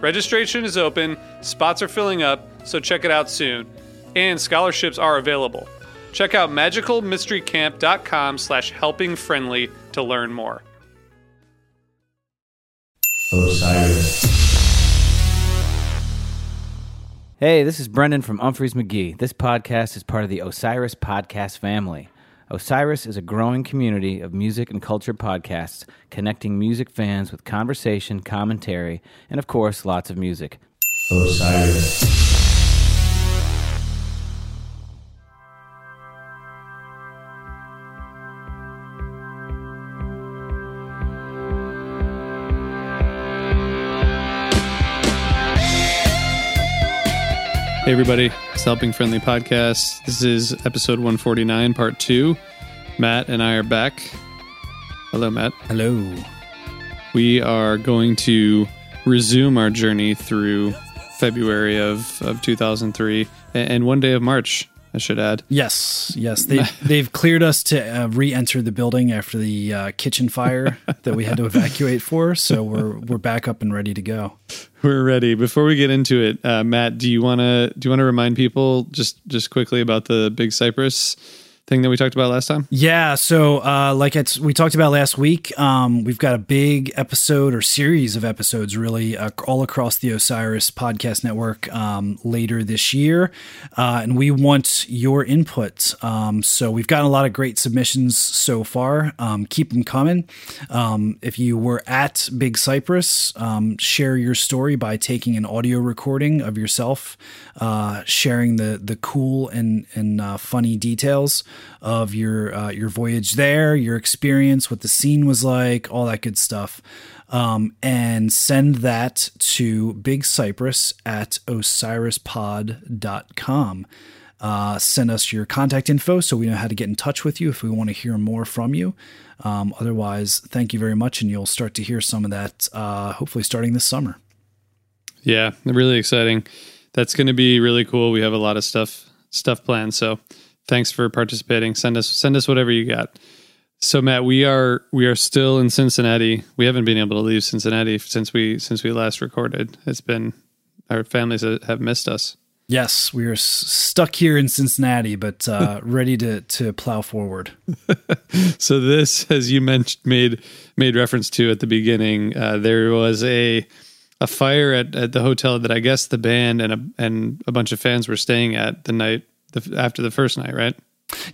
Registration is open, spots are filling up, so check it out soon. And scholarships are available. Check out magicalmysterycamp.com slash helpingfriendly to learn more. Osiris. Hey, this is Brendan from Umphreys McGee. This podcast is part of the Osiris Podcast family. Osiris is a growing community of music and culture podcasts connecting music fans with conversation, commentary, and of course, lots of music. Osiris. Hey, everybody. It's Helping Friendly Podcast. This is episode 149, part two. Matt and I are back. Hello, Matt. Hello. We are going to resume our journey through February of, of 2003 and one day of March, I should add. Yes, yes. They, they've cleared us to uh, re enter the building after the uh, kitchen fire that we had to evacuate for. So we're, we're back up and ready to go. We're ready. Before we get into it, uh, Matt, do you want to do you want to remind people just just quickly about the Big Cypress thing that we talked about last time? Yeah. So, uh, like it's, we talked about last week, um, we've got a big episode or series of episodes really uh, all across the Osiris podcast network um, later this year. Uh, and we want your input. Um, so, we've gotten a lot of great submissions so far. Um, keep them coming. Um, if you were at Big Cypress, um, share your story by taking an audio recording of yourself, uh, sharing the, the cool and, and uh, funny details of your uh, your voyage there, your experience, what the scene was like, all that good stuff. Um, and send that to Big Cypress at osirispod.com. Uh, send us your contact info so we know how to get in touch with you if we want to hear more from you. Um, otherwise, thank you very much, and you'll start to hear some of that uh, hopefully starting this summer. Yeah, really exciting. That's going to be really cool. We have a lot of stuff stuff planned, so thanks for participating. Send us send us whatever you got. So Matt, we are we are still in Cincinnati. We haven't been able to leave Cincinnati since we since we last recorded. It's been our families have missed us. Yes, we are s- stuck here in Cincinnati, but uh, ready to to plow forward. so this, as you mentioned, made made reference to at the beginning, uh, there was a a fire at, at the hotel that I guess the band and a and a bunch of fans were staying at the night the, after the first night, right?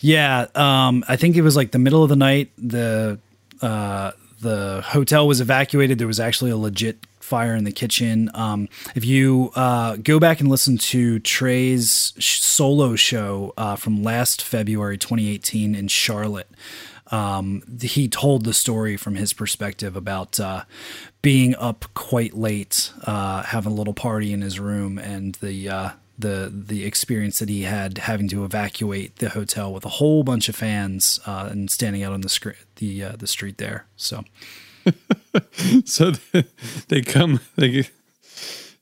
Yeah, um, I think it was like the middle of the night. The uh, the hotel was evacuated. There was actually a legit fire in the kitchen. Um, if you uh, go back and listen to Trey's solo show uh, from last February 2018 in Charlotte, um, he told the story from his perspective about uh, being up quite late, uh, having a little party in his room, and the uh, the the experience that he had having to evacuate the hotel with a whole bunch of fans uh, and standing out on the screen, the uh, the street there. So, so they come. They,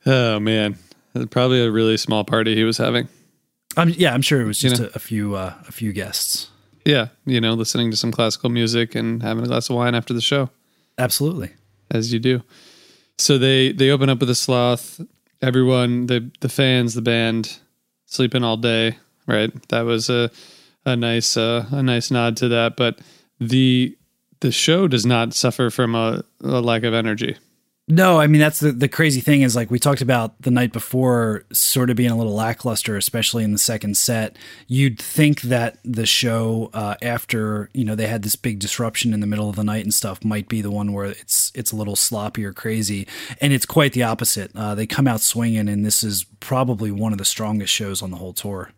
oh man, probably a really small party he was having. Um, yeah, I'm sure it was just You know? a, a few uh, a few guests. Yeah, you know, listening to some classical music and having a glass of wine after the show. Absolutely. as you do. So they they open up with a sloth. Everyone, the the fans, the band, sleeping all day. Right. That was a a nice uh, a nice nod to that. But the the show does not suffer from a, a lack of energy. No, I mean that's the the crazy thing is like we talked about the night before, sort of being a little lackluster, especially in the second set. You'd think that the show uh, after you know they had this big disruption in the middle of the night and stuff might be the one where it's it's a little sloppy or crazy, and it's quite the opposite. Uh, they come out swinging, and this is probably one of the strongest shows on the whole tour.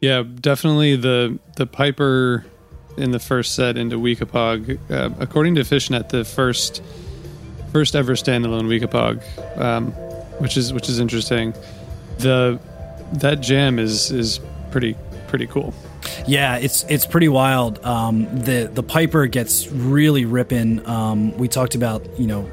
Yeah, definitely the the Piper in the first set into Weekapaug. Uh, according to Phish.net, the first first ever standalone Weekapaug, um, which is which is interesting. The that jam is is pretty pretty cool. Yeah, it's it's pretty wild. Um, the the Piper gets really ripping. Um, we talked about you know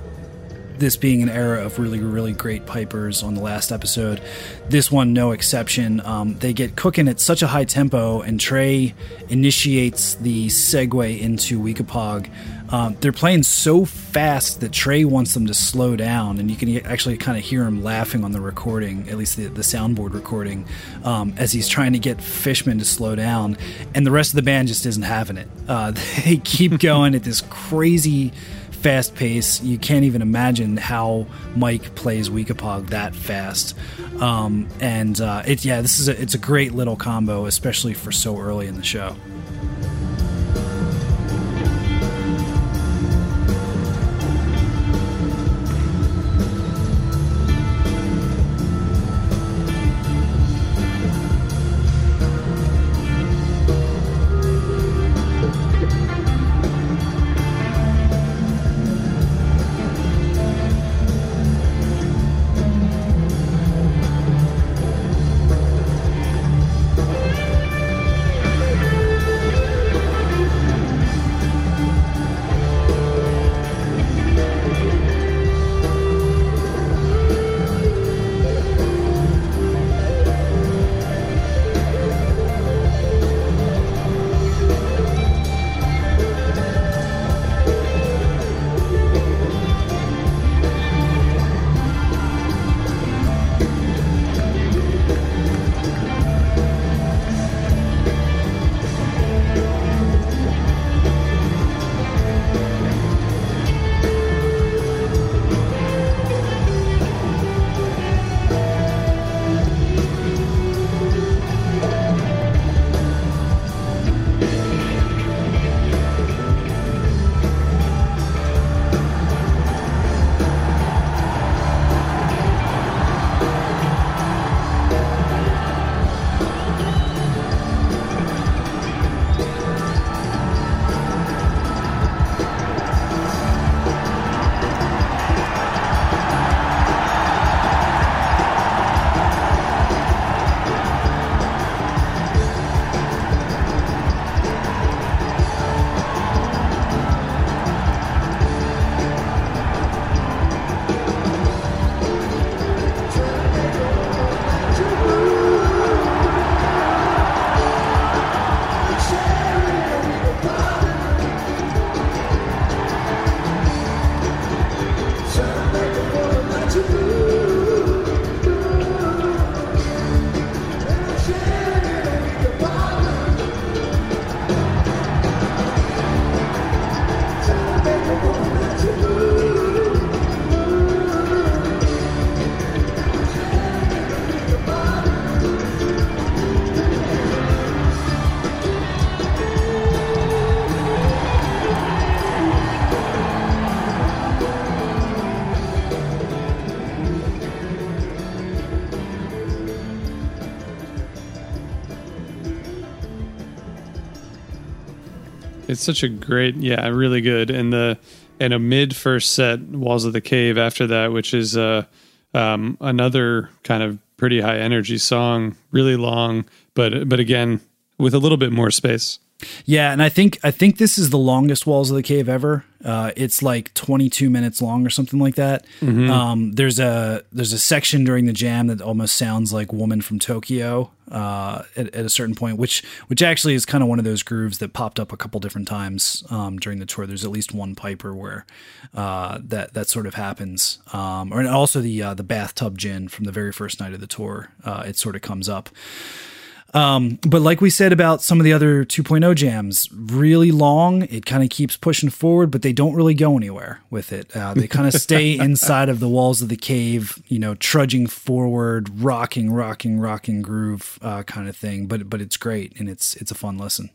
this being an era of really really great pipers on the last episode. This one no exception. Um, they get cooking at such a high tempo, and Trey initiates the segue into Weekapaug. Um, they're playing so fast that Trey wants them to slow down, and you can actually kind of hear him laughing on the recording, at least the, the soundboard recording, um, as he's trying to get Fishman to slow down. And the rest of the band just isn't having it. Uh, they keep going at this crazy fast pace. You can't even imagine how Mike plays Weekapaug that fast. Um, and uh, it, yeah, this is a, it's a great little combo, especially for so early in the show. It's such a great, yeah, really good. And the and a mid first set, Walls of the Cave after that, which is uh, um, another kind of pretty high energy song, really long, but but again with a little bit more space. Yeah, and I think I think this is the longest Walls of the Cave ever. Uh, it's like 22 minutes long or something like that. Mm-hmm. Um, there's a there's a section during the jam that almost sounds like "Woman from Tokyo" uh, at, at, a certain point, which which actually is kind of one of those grooves that popped up a couple different times um, during the tour. There's at least one Piper where uh, that that sort of happens, um, or and also the uh, the bathtub gin from the very first night of the tour. Uh, it sort of comes up. Um, but like we said about some of the other 2.0 jams, really long. It kind of keeps pushing forward, but they don't really go anywhere with it. Uh, they kind of stay inside of the walls of the cave, you know, trudging forward, rocking, rocking, rocking groove uh, kind of thing. But but it's great and it's it's a fun listen.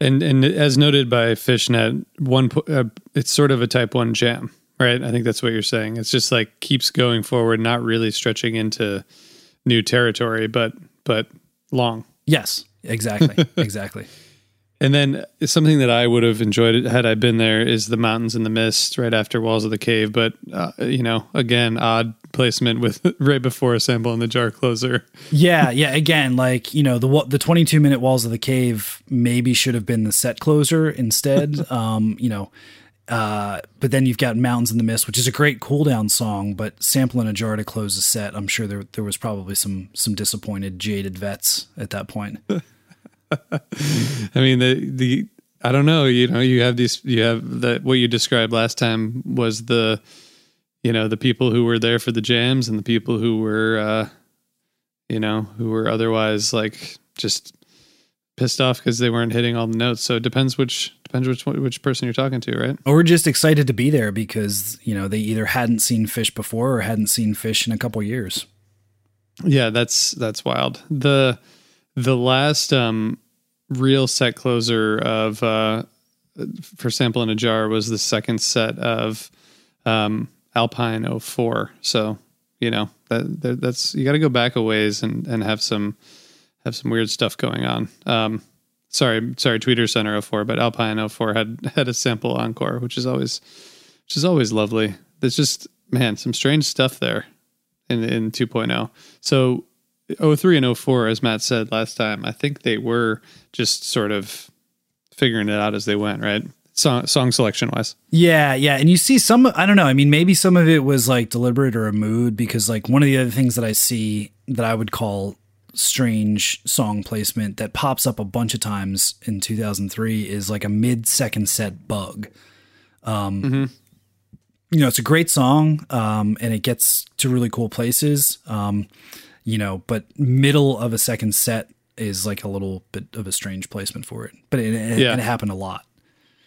And and as noted by Phish.net, one uh, it's sort of a type one jam, right? I think that's what you're saying. It's just like keeps going forward, not really stretching into new territory, but but long. Yes, exactly, exactly. And then something that I would have enjoyed had I been there is the mountains in the mist right after Walls of the Cave. But uh, you know, again, odd placement with right before a sample in the jar closer. Yeah, yeah. Again, like you know, the the 22 minute Walls of the Cave maybe should have been the set closer instead. um, you know, uh, but then you've got Mountains in the Mist, which is a great cool down song, but sample in a jar to close the set. I'm sure there there was probably some some disappointed, jaded vets at that point. I mean the the I don't know, you know, you have these you have that what you described last time was the you know, the people who were there for the jams and the people who were uh you know, who were otherwise like just pissed off because they weren't hitting all the notes. So it depends which depends which which person you're talking to, right? Or just excited to be there because you know they either hadn't seen Phish before or hadn't seen Phish in a couple years. Yeah, that's that's wild. the The last um, real set closer of uh, for sample in a jar was the second set of um, Alpine 04. So you know that, that's you got to go back a ways and and have some have some weird stuff going on. Um, sorry, sorry, Tweeter Center 04, but Alpine 04 had had a sample encore, which is always which is always lovely. There's just man, some strange stuff there in in 2.0. So 03 and 04, as Matt said last time, I think they were just sort of figuring it out as they went, right? Song, song selection wise. Yeah, yeah. And you see some, I don't know, I mean, maybe some of it was like deliberate or a mood because, like, one of the other things that I see that I would call strange song placement that pops up a bunch of times in 2003 is like a mid second set bug. Um, mm-hmm. You know, it's a great song um, and it gets to really cool places. Um, you know, but middle of a second set is like a little bit of a strange placement for it. But it, it, yeah. it happened a lot.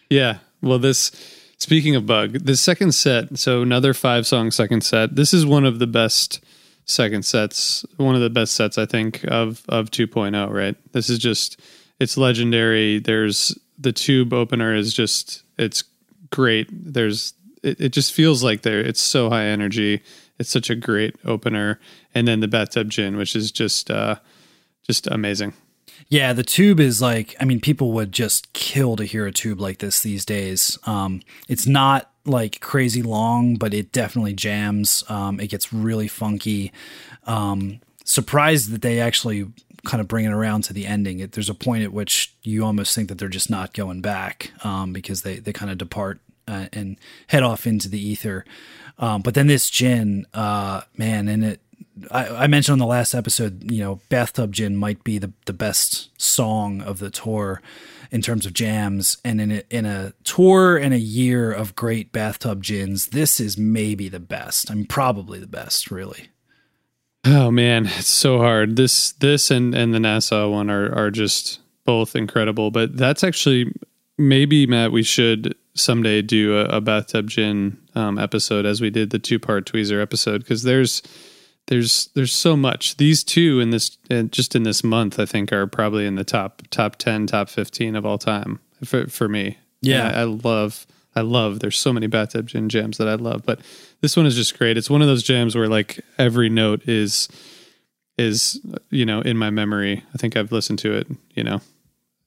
Yeah. Well, this, speaking of bug, the second set, so another five song second set, this is one of the best second sets one of the best sets I think of of 2.0 right? This is just it's legendary. There's the tube opener is just it's great. There's it, it just feels like there it's so high energy. It's such a great opener. And then the bathtub gin which is just uh just amazing. Yeah, the tube is like, I mean, people would just kill to hear a tube like this these days. Um, it's not like crazy long, but it definitely jams. Um, it gets really funky. Um, surprised that they actually kind of bring it around to the ending. It, there's a point at which you almost think that they're just not going back um, because they, they kind of depart uh, and head off into the ether. Um, but then this gin, uh, man, and it, I, I, mentioned on the last episode, you know, Bathtub Gin might be the, the best song of the tour in terms of jams. And in a, in a tour and a year of great bathtub gins, this is maybe the best. I mean, probably the best, really. Oh man, it's so hard. This this and and the Nassau one are are just both incredible. But that's actually maybe Matt. We should someday do a, a bathtub gin um, episode as we did the two part Tweezer episode because there's there's there's so much. These two in this just in this month, I think, are probably in the top top ten, top fifteen of all time for for me. Yeah, I, I, love I love. There's so many bathtub gin jams that I love, but this one is just great. It's one of those jams where like every note is is you know in my memory. I think I've listened to it you know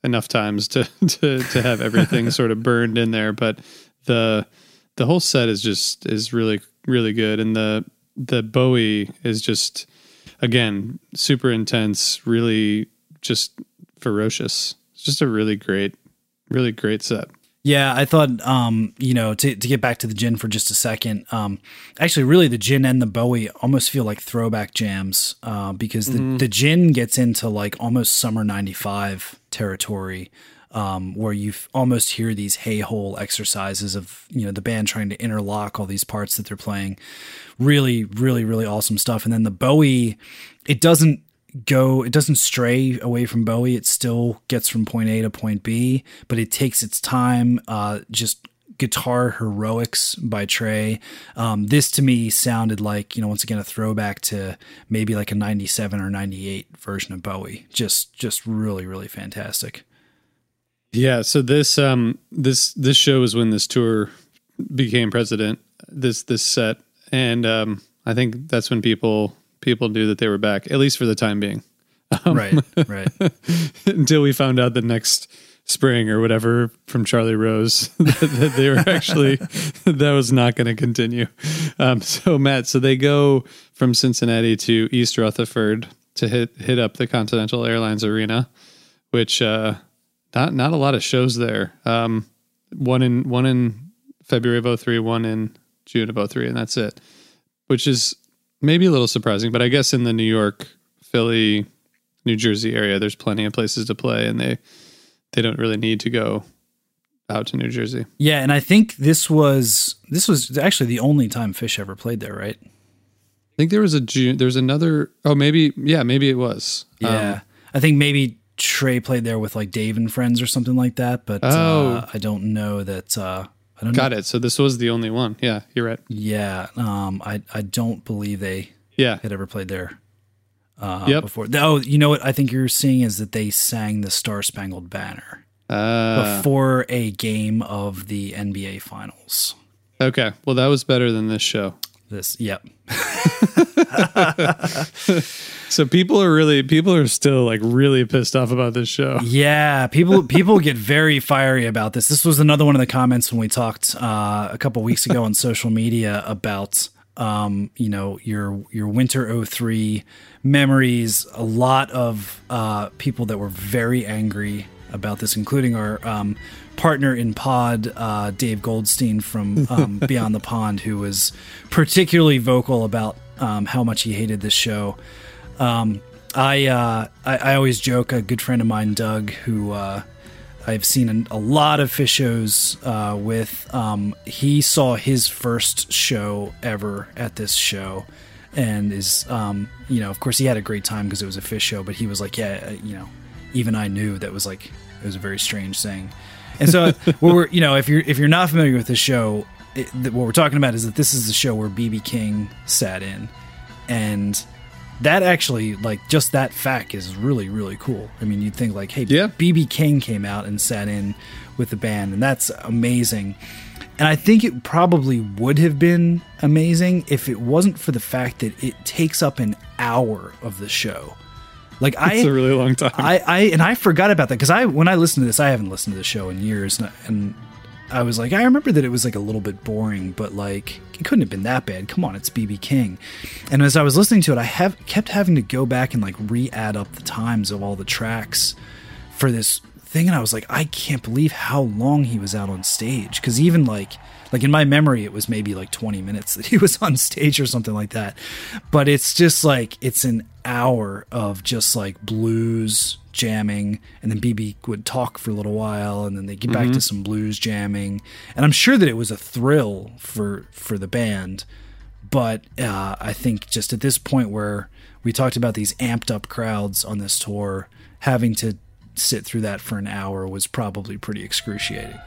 enough times to to to have everything sort of burned in there. But the the whole set is just is really really good, and the the Bowie is just again super intense, really just ferocious. It's just a really great, really great set. Yeah, I thought, um, you know, to, to get back to the gin for just a second, um, actually, really, the gin and the Bowie almost feel like throwback jams uh, because the, the Gin gets into like almost summer 95 territory um, where you almost hear these hey hole exercises of, you know, the band trying to interlock all these parts that they're playing. Really, really, really awesome stuff. And then the Bowie, it doesn't go it doesn't stray away from bowie. It still gets from point a to point b but it takes its time. Uh just guitar heroics by trey. Um this to me sounded like you know once again a throwback to maybe like a 97 or 98 version of bowie. Just just really really fantastic Yeah, so this um this this show is when this tour became president. This this set, and um, I think that's when people people knew that they were back, at least for the time being, right right until we found out the next spring or whatever from Charlie Rose that, that they were actually that was not going to continue. Um, so Matt, so they go from Cincinnati to East Rutherford to hit hit up the Continental Airlines Arena, which uh, not not a lot of shows there. Um, one in one in February of 03, one in June of 03, and that's it. Which is maybe a little surprising, but I guess in the New York, Philly, New Jersey area, there's plenty of places to play, and they they don't really need to go out to New Jersey. yeah and i think this was this was actually the only time Phish ever played there right I think there was a June. There's another. Oh, maybe yeah, maybe it was. Yeah, Um, I think maybe Trey played there with like Dave and friends or something like that. But uh, Oh. I don't know that. Uh, I don't got know. it. So this was the only one. Yeah, you're right. Yeah, um, I I don't believe they Yeah, had ever played there uh, Yep. before. Oh, you know what? I think you're seeing is that they sang the Star Spangled Banner uh, before a game of the NBA Finals. okay. Well, that was better than this show. This, yep. So people are really people are still like really pissed off about this show. Yeah, people people get very fiery about this. This was another one of the comments when we talked uh, a couple weeks ago on social media about um, you know your your winter 03 memories. A lot of uh, people that were very angry about this, including our um, partner in pod, uh, Dave Goldstein from um, Beyond the Pond, who was particularly vocal about um, how much he hated this show. Um, I, uh, I I always joke. A good friend of mine, Doug, who uh, I've seen a, a lot of Phish shows uh, with. Um, he saw his first show ever at this show, and is um, you know, of course, he had a great time because it was a Phish show. But he was like, yeah, you know, even I knew that was like it was a very strange thing. And so, what we're you know, if you're if you're not familiar with the show, it, what we're talking about is that this is the show where BB King sat in, and that actually like just that fact is really really cool. I mean you'd think like hey Yeah. bb king came out and sat in with the band and that's amazing. And i think it probably would have been amazing if it wasn't for the fact that it takes up an hour of the show like i It's a really long time. I, I and I forgot about that because I when I listened to this, I haven't listened to the show in years, and, and I was like, I remember that it was like a little bit boring, but like it couldn't have been that bad. Come on, it's BB King. And as I was listening to it, I have kept having to go back and like re-add up the times of all the tracks for this thing, and I was like, I can't believe how long he was out on stage. Because even like like in my memory, it was maybe like 20 minutes that he was on stage or something like that. But it's just like it's an hour of just like blues jamming, and then BB would talk for a little while, and then they get back to some blues jamming. And I'm sure that it was a thrill for for the band but uh, I think just at this point where we talked about these amped up crowds on this tour, having to sit through that for an hour was probably pretty excruciating.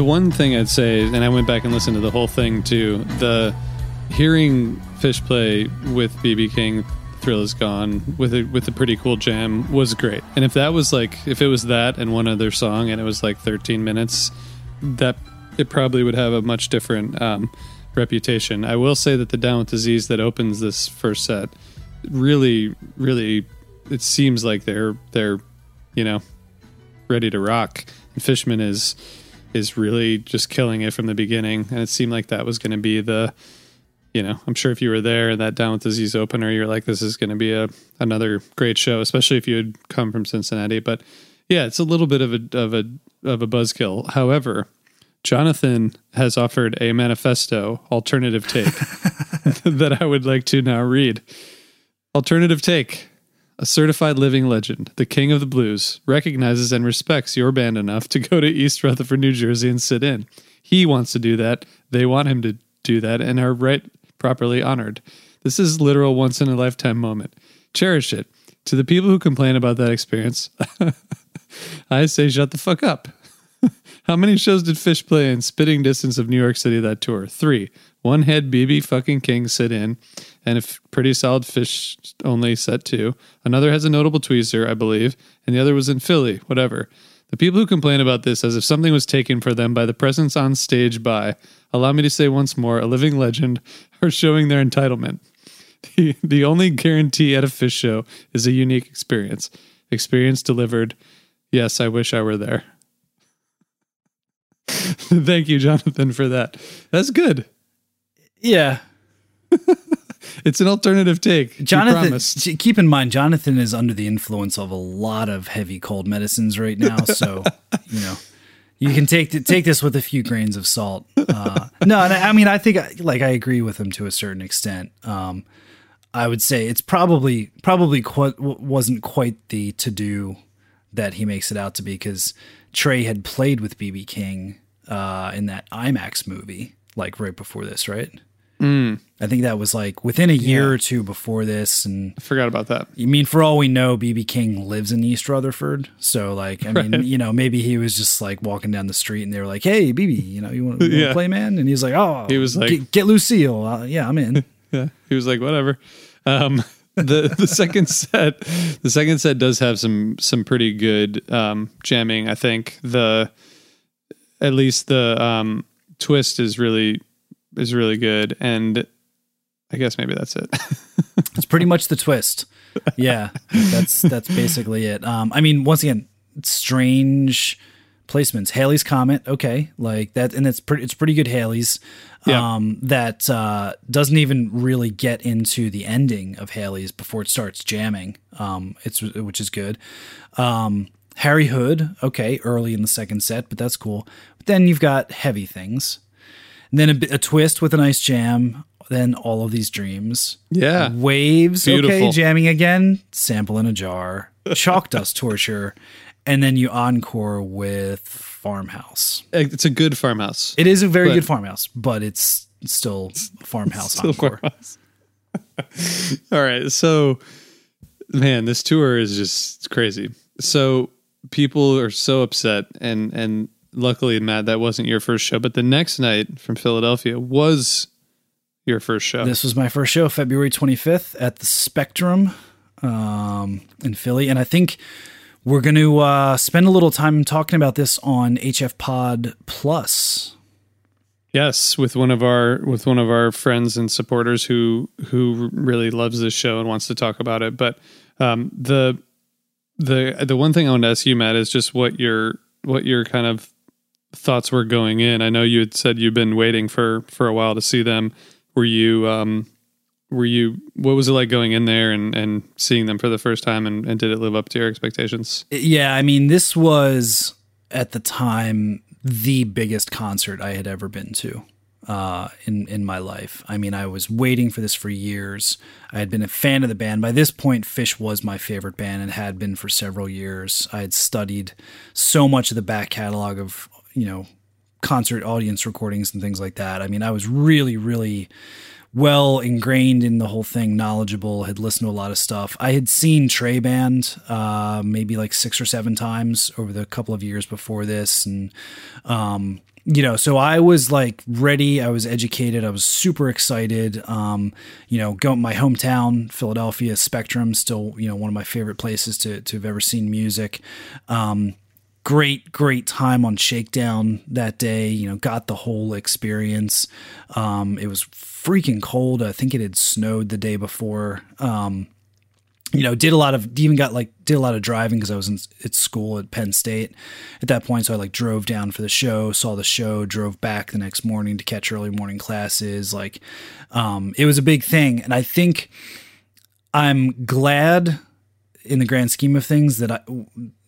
The one thing I'd say, and I went back and listened to the whole thing too. The hearing Phish play with BB King, Thrill Is Gone with a with a pretty cool jam was great. And if that was like if it was that and one other song and it was like 13 minutes, that it probably would have a much different um, reputation. I will say that the Down with Disease that opens this first set really, really, it seems like they're they're you know ready to rock. And Fishman is is really just killing it from the beginning, and it seemed like that was going to be the you know, I'm sure if you were there that Down with Disease opener, you're like, this is going to be a another great show, especially if you had come from Cincinnati. But yeah, it's a little bit of a of a of a buzzkill. However, Jonathan has offered a manifesto alternative take that I would like to now read. Alternative take. A certified living legend, the king of the blues, recognizes and respects your band enough to go to East Rutherford, New Jersey and sit in. He wants to do that. They want him to do that and are right properly honored. This is literal once in a lifetime moment. Cherish it. To the people who complain about that experience, I say shut the fuck up. How many shows did Phish play in spitting distance of New York City that tour? Three. One head BB fucking King sit in, and a pretty solid Phish only set two. Another has a notable tweezer, I believe, and the other was in Philly, whatever. The people who complain about this as if something was taken for them by the presence on stage by, allow me to say once more, a living legend, are showing their entitlement. The, the only guarantee at a Phish show is a unique experience. Experience delivered. Yes, I wish I were there. Thank you, Jonathan, for that. That's good. Yeah. It's an alternative take. Jonathan, keep in mind, Jonathan is under the influence of a lot of heavy cold medicines right now. So, you know, you can take take this with a few grains of salt. Uh, no, and I, I mean, I think like I agree with him to a certain extent. Um, I would say it's probably probably quite, wasn't quite the to do that he makes it out to be because Trey had played with BB King uh, in that IMAX movie like right before this, right? I think that was like within a year or two before this, and I forgot about that. I mean, for all we know, BB King lives in East Rutherford. So, like, I mean, you know, maybe he was just like walking down the street and they were like, "Hey, BB, you know, you want to Yeah. play, man?" And he's like, "Oh, He was like- get, get Lucille. Uh, yeah, I'm in." Yeah, he was like, whatever. Um, the the second set, the second set does have some some pretty good um, jamming. I think the at least the um, twist is really is really good, and I guess maybe that's it. It's pretty much the twist. Yeah, that's that's basically it. Um, I mean, once again, strange placements. Halley's Comet, okay, like that, and it's pretty. It's pretty good. Halley's. Yeah. Um, that uh, doesn't even really get into the ending of Halley's before it starts jamming. Um, it's which is good. Um, Harry Hood, okay, early in the second set, but that's cool. But then you've got heavy things. Then a, a twist with a nice jam. Then all of these dreams. yeah, Waves, okay, jamming again, sample in a jar, chalk dust torture, and then you encore with farmhouse. it's a good farmhouse. It is a very good farmhouse, but it's still farmhouse Still encore. farmhouse. All right, so man, this tour is just crazy. So people are so upset, and and luckily, Matt, that wasn't your first show, but the next night from Philadelphia was your first show. This was my first show, February 25th at the Spectrum um, in Philly. And I think we're going to uh, spend a little time talking about this on HF Pod Plus. Yes, with one of our with one of our friends and supporters who who really loves this show and wants to talk about it. But um, the the the one thing I want to ask you, Matt, is just what your what your kind of thoughts were going in. I know you had said you've been waiting for for a while to see them. Were you um were you what was it like going in there and and seeing them for the first time and, and did it live up to your expectations? Yeah, I mean, this was at the time the biggest concert I had ever been to uh, in in my life. I mean, I was waiting for this for years. I had been a fan of the band. By this point, Phish was my favorite band and had been for several years. I had studied so much of the back catalog of you know concert audience recordings and things like that. I mean, I was really, really well ingrained in the whole thing, knowledgeable, had listened to a lot of stuff. I had seen Trey Band uh, maybe like six or seven times over the couple of years before this, and um, you know, so I was like ready. I was educated. I was super excited. Um, you know, go my hometown, Philadelphia, Spectrum, still you know one of my favorite places to to have ever seen music. Um, great great time on shakedown that day you know got the whole experience. Um it was freaking cold. I think it had snowed the day before. Um you know did a lot of even got like did a lot of driving because i was in at school at penn state at that point. So i like drove down for the show saw the show drove back the next morning to catch early morning classes like um it was a big thing. And i think i'm glad in the grand scheme of things that i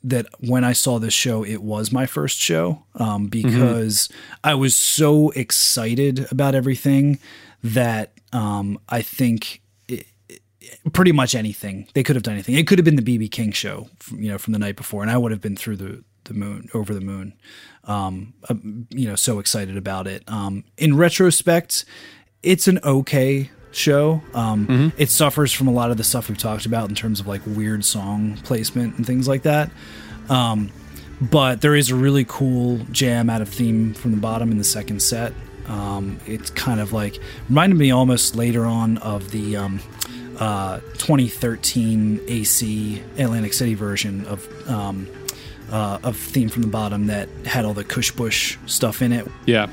that when I saw this show, it was my first show um, because mm-hmm. I was so excited about everything that um, I think it, it, pretty much anything they could have done anything. It could have been the BB King show, from, you know, from the night before, and I would have been through the the moon over the moon. Um, uh, you know, so excited about it. Um, in retrospect, it's an okay show. Um, mm-hmm. It suffers from a lot of the stuff we've talked about in terms of like weird song placement and things like that. Um, but there is a really cool jam out of theme from the bottom in the second set. Um, it's kind of like reminded me almost later on of the um, uh, 2013 AC Atlantic City version of um, uh, of theme from the bottom that had all the Kush Bush stuff in it. Yeah.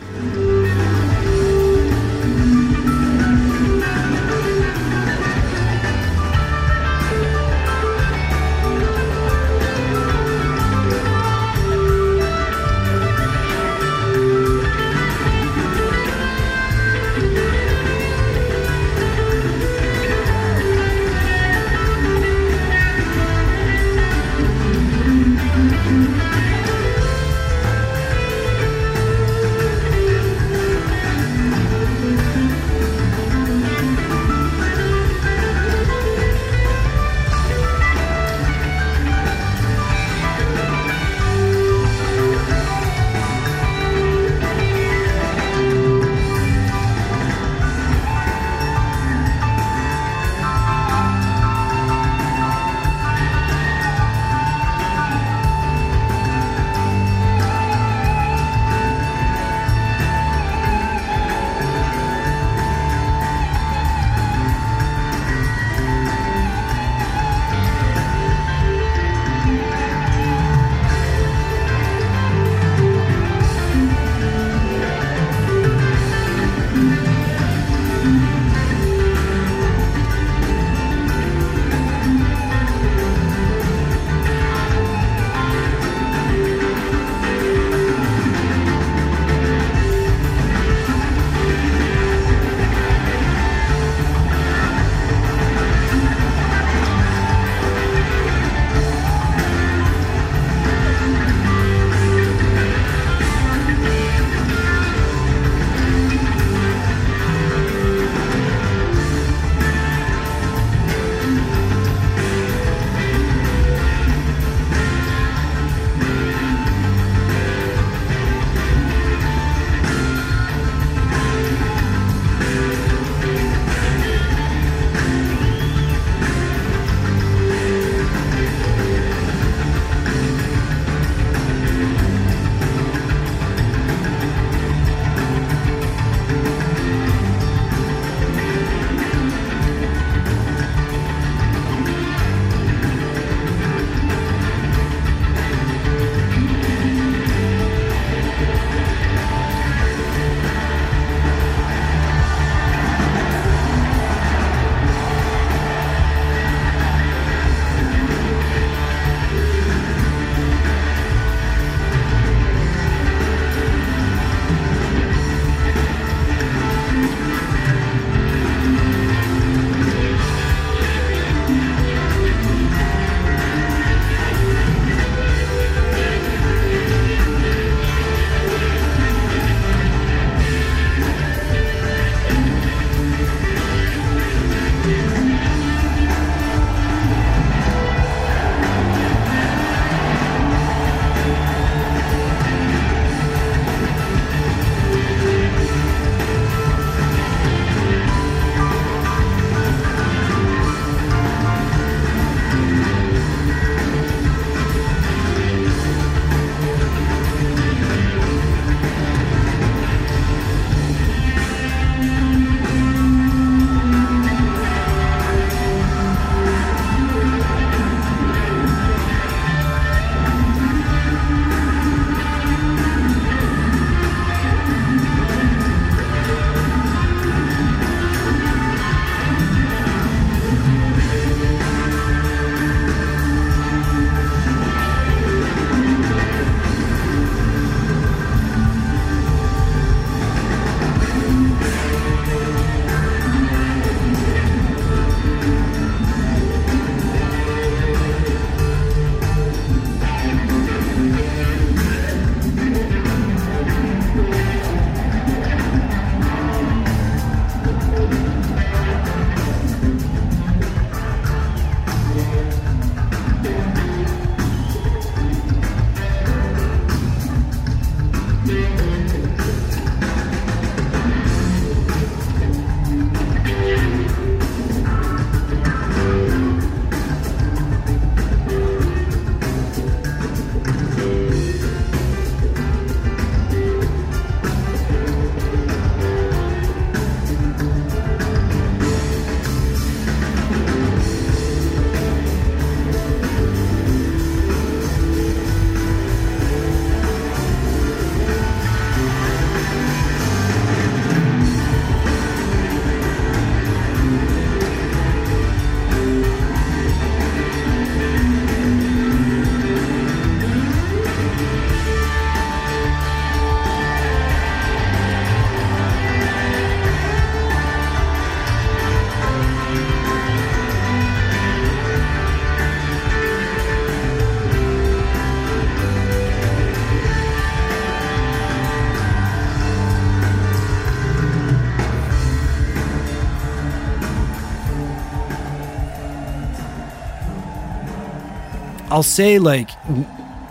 I'll say like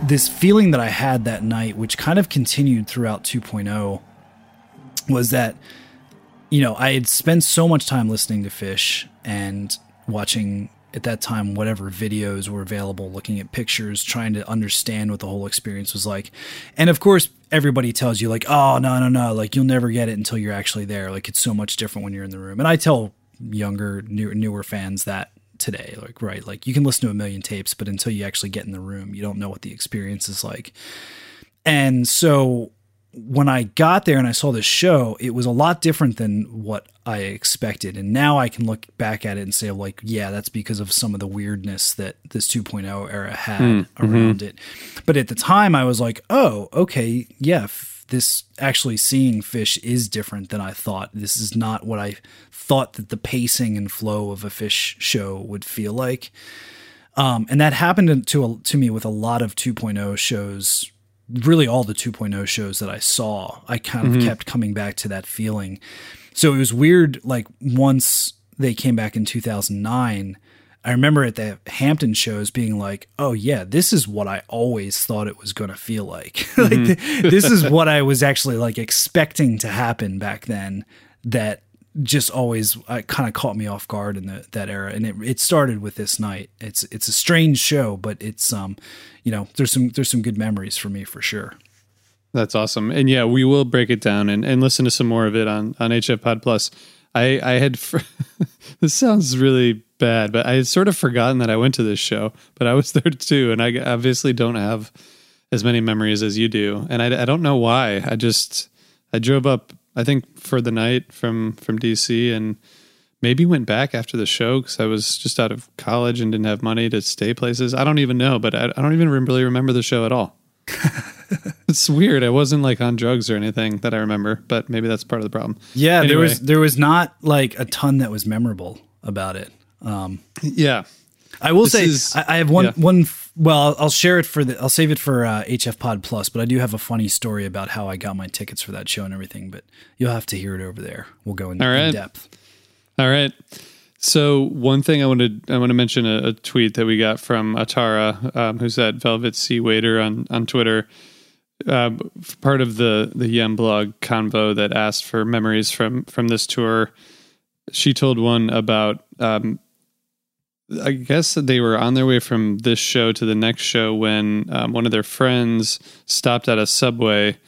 this feeling that I had that night, which kind of continued throughout 2.0, was that you know I had spent so much time listening to Phish and watching at that time whatever videos were available, looking at pictures, trying to understand what the whole experience was like, and of course everybody tells you like, oh no no no, like you'll never get it until you're actually there. Like it's so much different when you're in the room, and I tell younger new, newer fans that today like right? Like you can listen to a million tapes but until you actually get in the room you don't know what the experience is like. And so when i got there and i saw this show it was a lot different than what i expected. And now i can look back at it and say like yeah that's because of some of the weirdness that this 2.0 era had hmm. mm-hmm. around it. But at the time i was like oh okay yeah this actually seeing Phish is different than I thought. This is not what I thought that the pacing and flow of a Phish show would feel like. Um, and that happened to a, to me with a lot of 2.0 shows. Really, all the 2.0 shows that I saw, I kind of kept coming back to that feeling. So it was weird. Like once they came back in 2009, I remember at the Hampton shows being like, "Oh yeah, this is what I always thought it was going to feel like. like th- this is what I was actually like expecting to happen back then. That just always uh, kind of caught me off guard in the, that era, and it it started with this night. It's it's a strange show, but it's um, you know, there's some there's some good memories for me for sure. That's awesome. And yeah, we will break it down and, and listen to some more of it on, on HF Pod Plus. I, I had, fr- this sounds really bad, but I had sort of forgotten that I went to this show, but I was there too. And I obviously don't have as many memories as you do. And I, I don't know why. I just, I drove up, I think for the night from, from DC and maybe went back after the show because I was just out of college and didn't have money to stay places. I don't even know, but I, I don't even really remember the show at all. it's weird. I wasn't like on drugs or anything that I remember, but maybe that's part of the problem. Yeah, there was there was not like a ton that was memorable about it. Um, Yeah. I will This say is- I, I have one yeah. one. Well, I'll, share it for the. I'll save it for uh, HF Pod Plus. But I do have a funny story about how I got my tickets for that show and everything. But you'll have to hear it over there. We'll go in, All right. in depth. All right. So one thing I wanted I want to mention a, a tweet that we got from Atara, um, who's at Velvet Sea Waiter on on Twitter. Um, part of the the Yem blog convo that asked for memories from from this tour. She told one about um, I guess they were on their way from this show to the next show when um, one of their friends stopped at a subway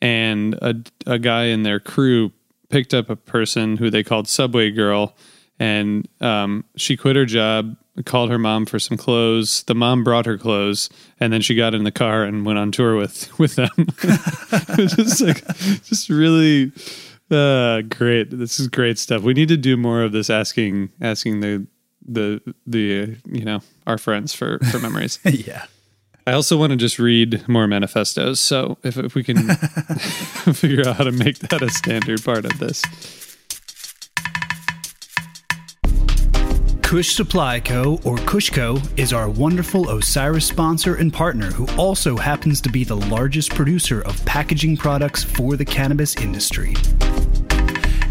and a, a guy in their crew picked up a person who they called Subway Girl, and um, she quit her job, called her mom for some clothes. The mom brought her clothes, and then she got in the car and went on tour with with them. just like, just really uh, great. This is great stuff. We need to do more of this, asking asking the the the uh, you know our friends for for memories. yeah. I also want to just read more manifestos. So if, if we can figure out how to make that a standard part of this. Kush Supply Co. or Kushco is our wonderful Osiris sponsor and partner who also happens to be the largest producer of packaging products for the cannabis industry.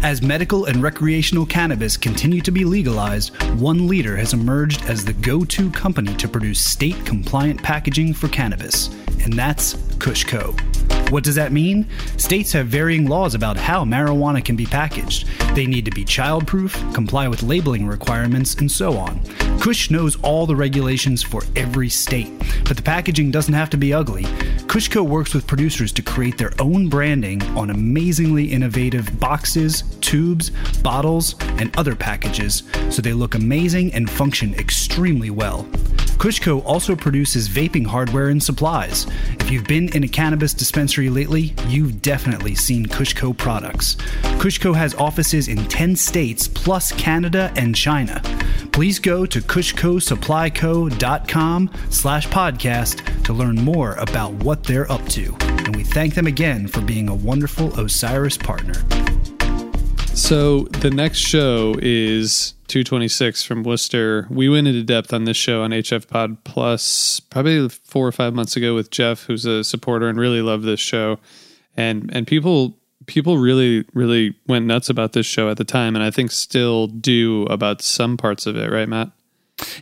As medical and recreational cannabis continue to be legalized, One Leader has emerged as the go to company to produce state compliant packaging for cannabis, and that's Kushco. What does that mean? States have varying laws about how marijuana can be packaged. They need to be childproof, comply with labeling requirements, and so on. Kush knows all the regulations for every state, but the packaging doesn't have to be ugly. Kushco works with producers to create their own branding on amazingly innovative boxes, tubes, bottles, and other packages so they look amazing and function extremely well. Kushco also produces vaping hardware and supplies. If you've been in a cannabis dispensary lately, you've definitely seen Kushco products. Kushco has offices in 10 states plus Canada and China. Please go to kushcosupplyco.com slash podcast to learn more about what they're up to. And we thank them again for being a wonderful Osiris partner. So the next show is 226 from Worcester. We went into depth on this show on HF Pod Plus probably four or five months ago with Jeff, who's a supporter and really loved this show. And and people people really really went nuts about this show at the time, and I think still do about some parts of it, right, Matt?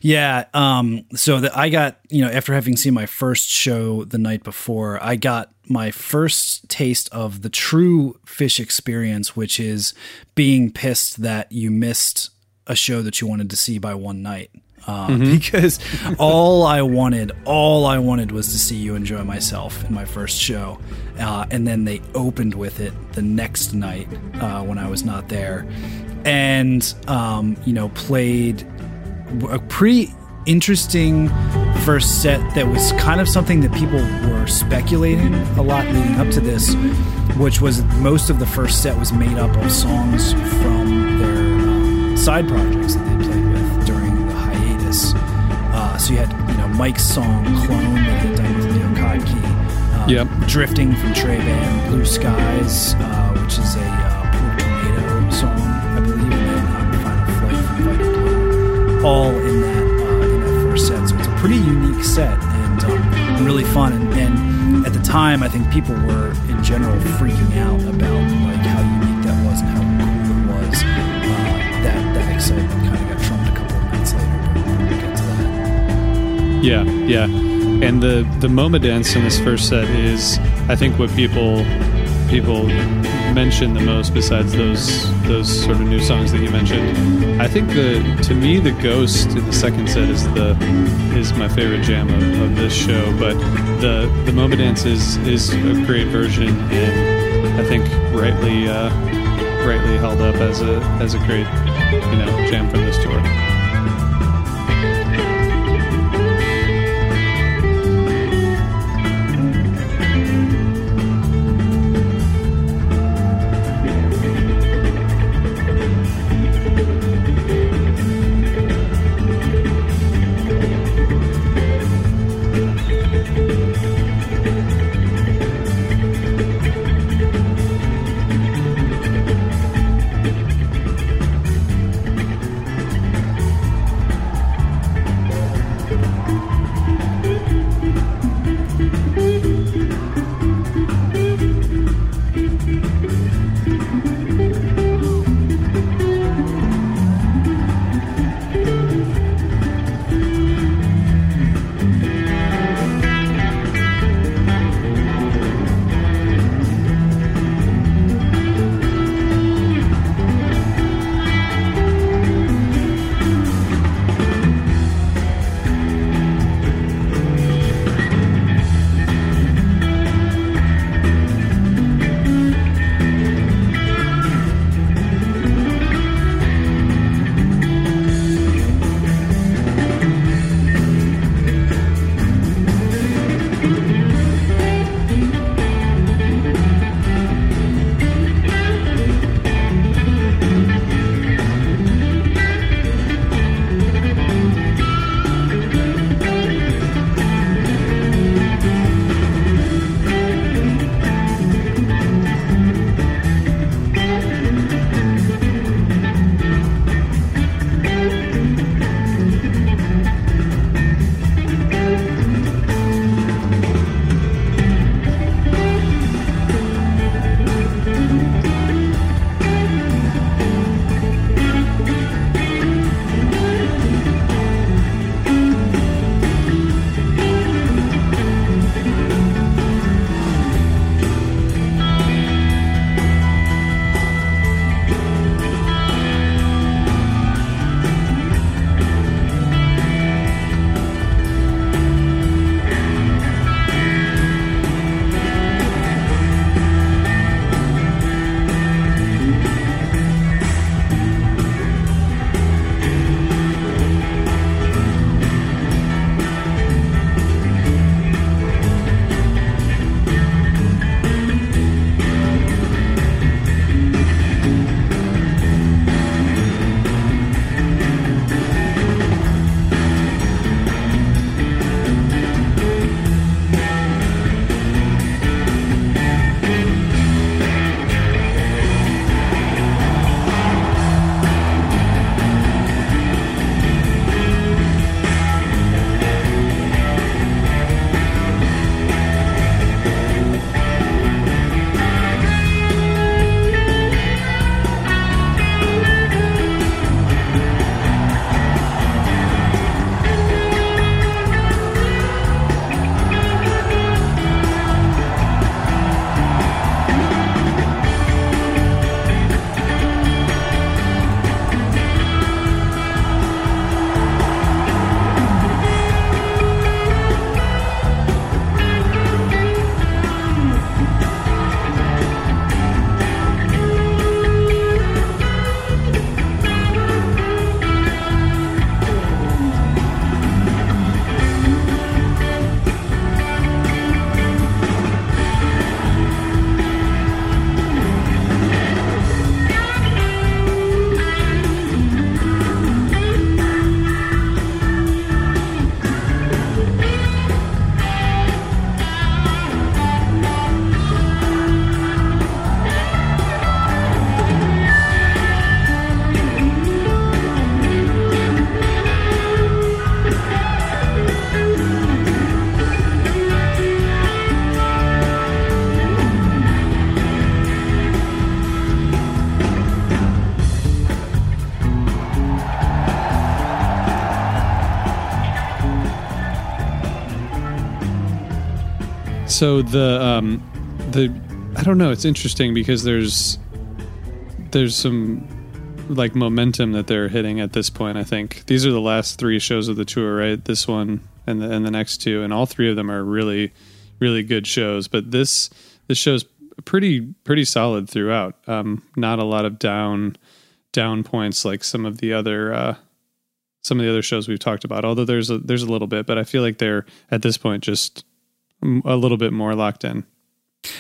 Yeah. Um, so that I got, you know, after having seen my first show the night before, I got my first taste of the true Phish experience, which is being pissed that you missed a show that you wanted to see by one night. Uh, Mm-hmm. Because all I wanted, all I wanted was to see you enjoy myself in my first show. Uh, and then they opened with it the next night uh, when I was not there. And, um, you know, played a pretty interesting first set that was kind of something that people were speculating a lot leading up to this, which was most of the first set was made up of songs from their um, side projects that they played with during the hiatus. Uh, so you had, you know, Mike's song "Clone" that he had done with Leo Kottke. Uh, Yep. "Drifting" from Trey Band, "Blue Skies," uh, which is a uh, Tornado song, I believe, and then um, "Final Flight" from Vida Blue all in that pretty unique set and um, really fun. And, and at the time, I think people were in general freaking out about like how unique that was and how cool it was. Uh, that that excitement kind of got trumped a couple of nights later. We'll get to that. Yeah, yeah. And the the Moma Dance in this first set is, I think, what people people mention the most. Besides those those sort of new songs that you mentioned, I think the to me the Ghost in the second set is the is my favorite jam of, of this show. But the the Moma Dance is is a great version, and I think rightly uh, rightly held up as a as a great you know jam from this tour. So the um, the I don't know. It's interesting because there's there's some like momentum that they're hitting at this point. I think these are the last three shows of the tour, right? This one and the and the next two, and all three of them are really really good shows. But this this show's pretty pretty solid throughout. Um, not a lot of down down points like some of the other uh, some of the other shows we've talked about. Although there's a, there's a little bit, but I feel like they're at this point just a little bit more locked in.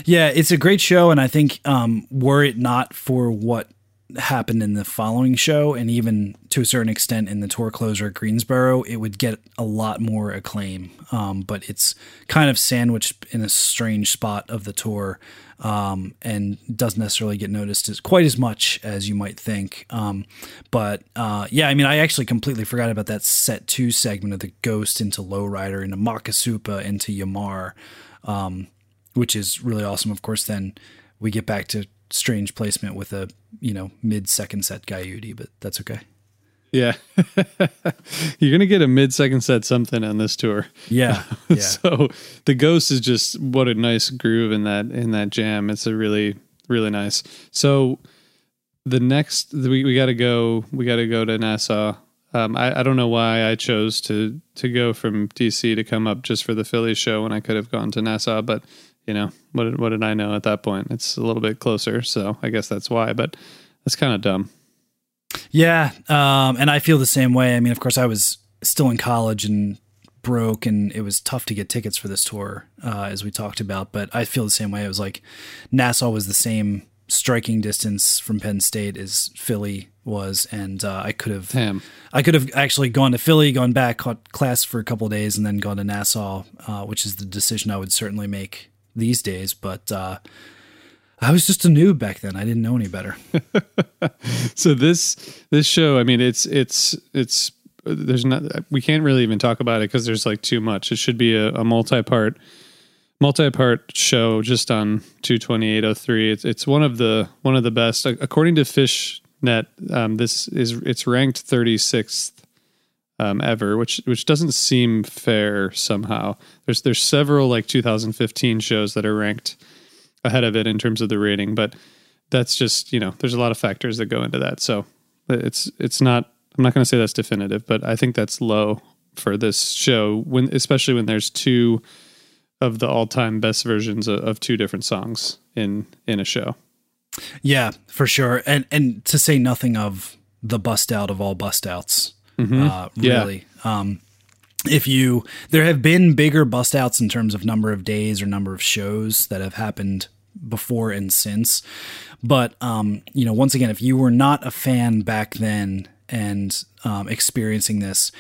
Yeah, it's a great show, and I think um, were it not for what happened in the following show, and even to a certain extent in the tour closer at Greensboro, it would get a lot more acclaim. Um, but it's kind of sandwiched in a strange spot of the tour, um, and doesn't necessarily get noticed as quite as much as you might think. Um, but uh, yeah, I mean, I actually completely forgot about that set two segment of the Ghost into Lowrider into Makisupa into Yamar. Um, which is really awesome. Of course, then we get back to strange placement with a you know mid second set Guyute, but that's okay. Yeah, you're gonna get a mid second set something on this tour. Yeah, yeah. so the Ghost is just what a nice groove in that in that jam. It's a really really nice. So the next we we got to go we got to go to Nassau. Um, I, I don't know why I chose to to go from DC to come up just for the Philly show when I could have gone to Nassau, but you know what did, what did I know at that point? It's a little bit closer, so I guess that's why. But that's kind of dumb. Yeah, um, and I feel the same way. I mean, of course, I was still in college and broke, and it was tough to get tickets for this tour, uh, as we talked about. But I feel the same way. It was like Nassau was the same striking distance from Penn State as Philly was, and uh, I could have, Damn. I could have actually gone to Philly, gone back, caught class for a couple days, and then gone to Nassau, uh, which is the decision I would certainly make these days, but uh, I was just a noob back then. I didn't know any better. so this this show, I mean, it's it's it's there's not we can't really even talk about it because there's like too much. It should be a, a multi part multi part show just on 22803. It's it's one of the one of the best according to Phish.net. Um, this is it's ranked 36th um, ever, which which doesn't seem fair somehow. There's there's several like 2015 shows that are ranked ahead of it in terms of the rating, but that's just you know there's a lot of factors that go into that. So it's it's not I'm not going to say that's definitive, but I think that's low for this show when especially when there's two of the all-time best versions of, of two different songs in in a show. Yeah, for sure, and and to say nothing of the bust out of all bust outs Mm-hmm. Uh, really. Yeah. Um, if you, there have been bigger bust outs in terms of number of days or number of shows that have happened before and since. But, um, you know, once again, if you were not a fan back then and um, experiencing this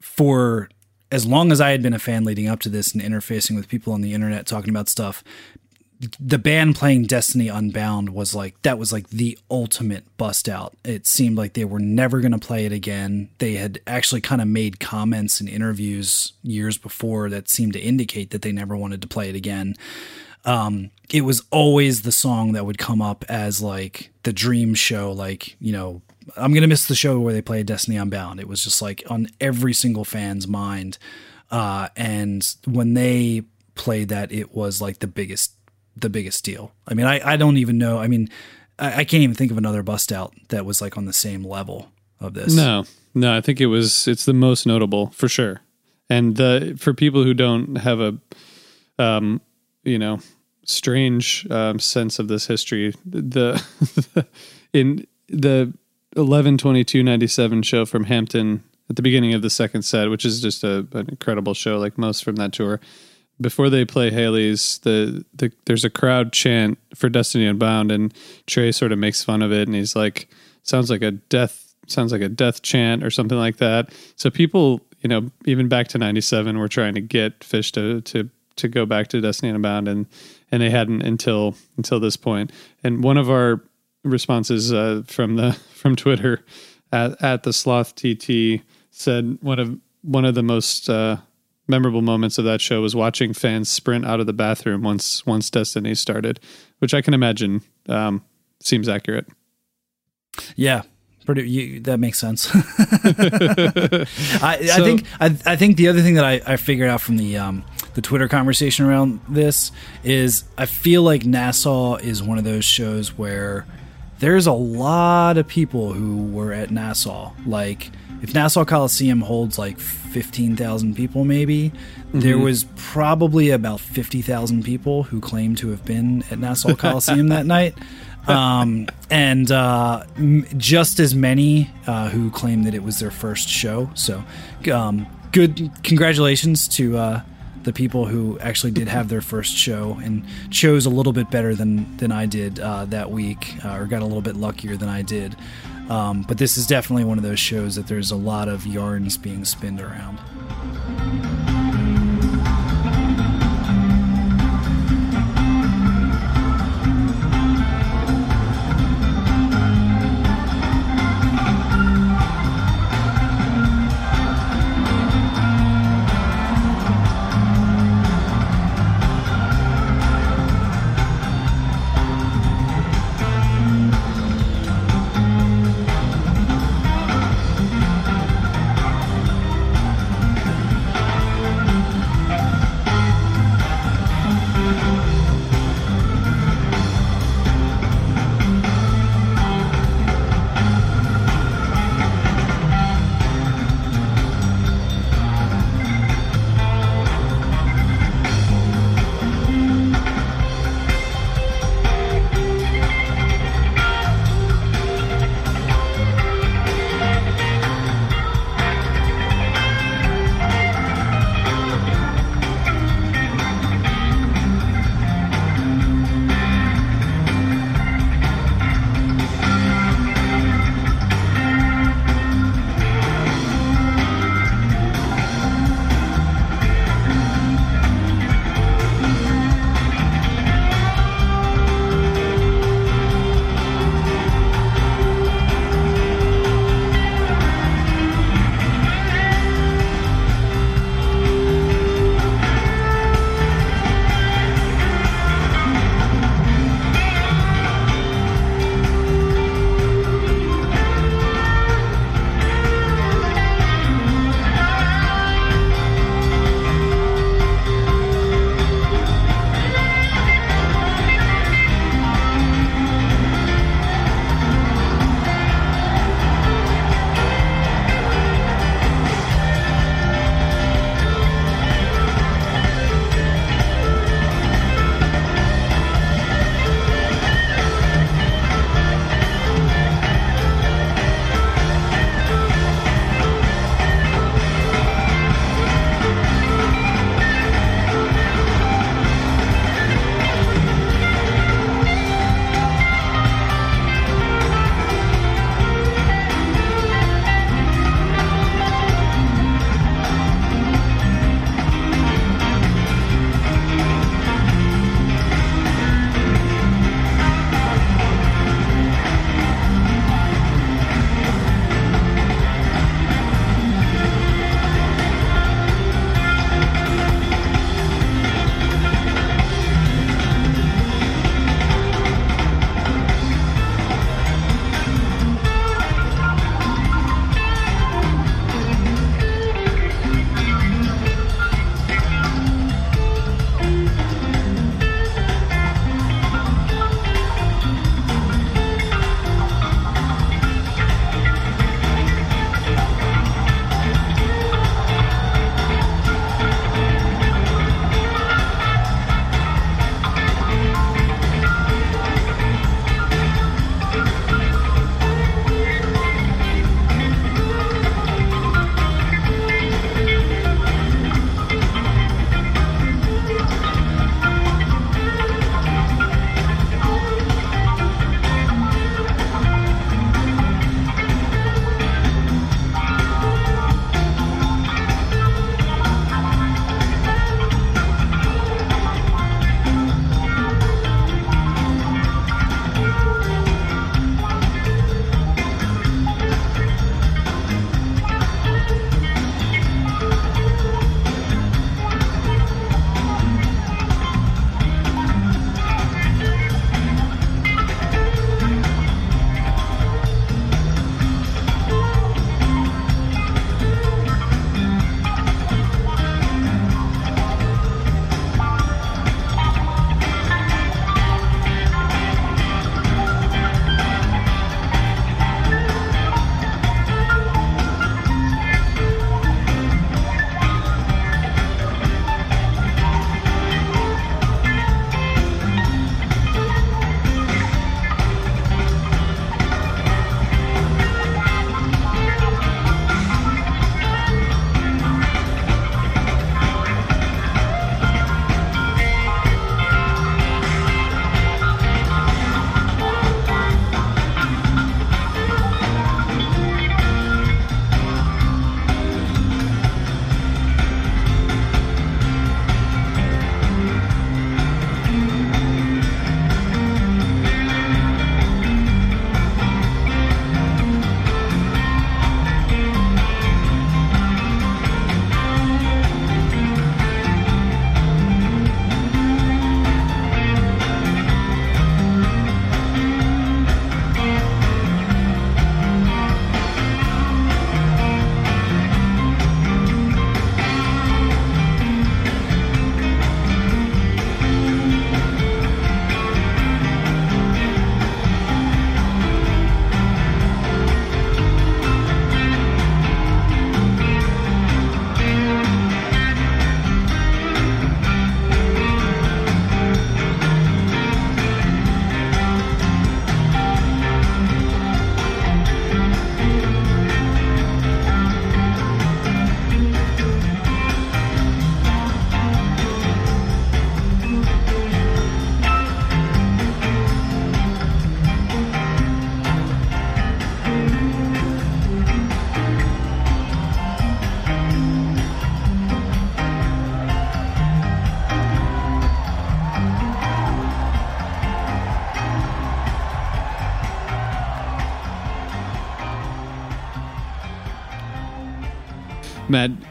for as long as I had been a fan leading up to this and interfacing with people on the internet talking about stuff, the band playing Destiny Unbound was like that was like the ultimate bust out. It seemed like they were never going to play it again. They had actually kind of made comments in interviews years before that seemed to indicate that they never wanted to play it again. Um, it was always the song that would come up as like the dream show, like, you know, I'm to miss the show where they play Destiny Unbound. It was just like on every single fan's mind. Uh, and when they played that, it was like the biggest the biggest deal. I mean, I, I don't even know. I mean, I, I can't even think of another bust out that was like on the same level of this. No, no, I think it was, it's the most notable for sure. And the, for people who don't have a, um, you know, strange um, sense of this history, the, in the 11 22 97 show from Hampton at the beginning of the second set, which is just a, an incredible show, like most from that tour before they play Halley's, the, the there's a crowd chant for Destiny Unbound, and Trey sort of makes fun of it, and he's like, "Sounds like a death, sounds like a death chant or something like that." So people, you know, even back to '97, were trying to get Phish to to to go back to Destiny Unbound, and and they hadn't until until this point. And one of our responses uh, from the from Twitter at at the Sloth TT said one of one of the most uh, memorable moments of that show was watching fans sprint out of the bathroom once once Destiny started, which I can imagine um, seems accurate. Yeah, pretty. You, that makes sense. I, so, I, think I, I, think the other thing that I, I figured out from the um, the Twitter conversation around this is I feel like Nassau is one of those shows where there's a lot of people who were at Nassau. Like if Nassau Coliseum holds like 15,000 people maybe, there was probably about 50,000 people who claimed to have been at Nassau Coliseum that night. Um, and uh, m- just as many uh, who claimed that it was their first show. So, um, good congratulations to uh, the people who actually did have their first show and chose a little bit better than than I did uh, that week, uh, or got a little bit luckier than I did. Um, but this is definitely one of those shows that there's a lot of yarns being spinned around.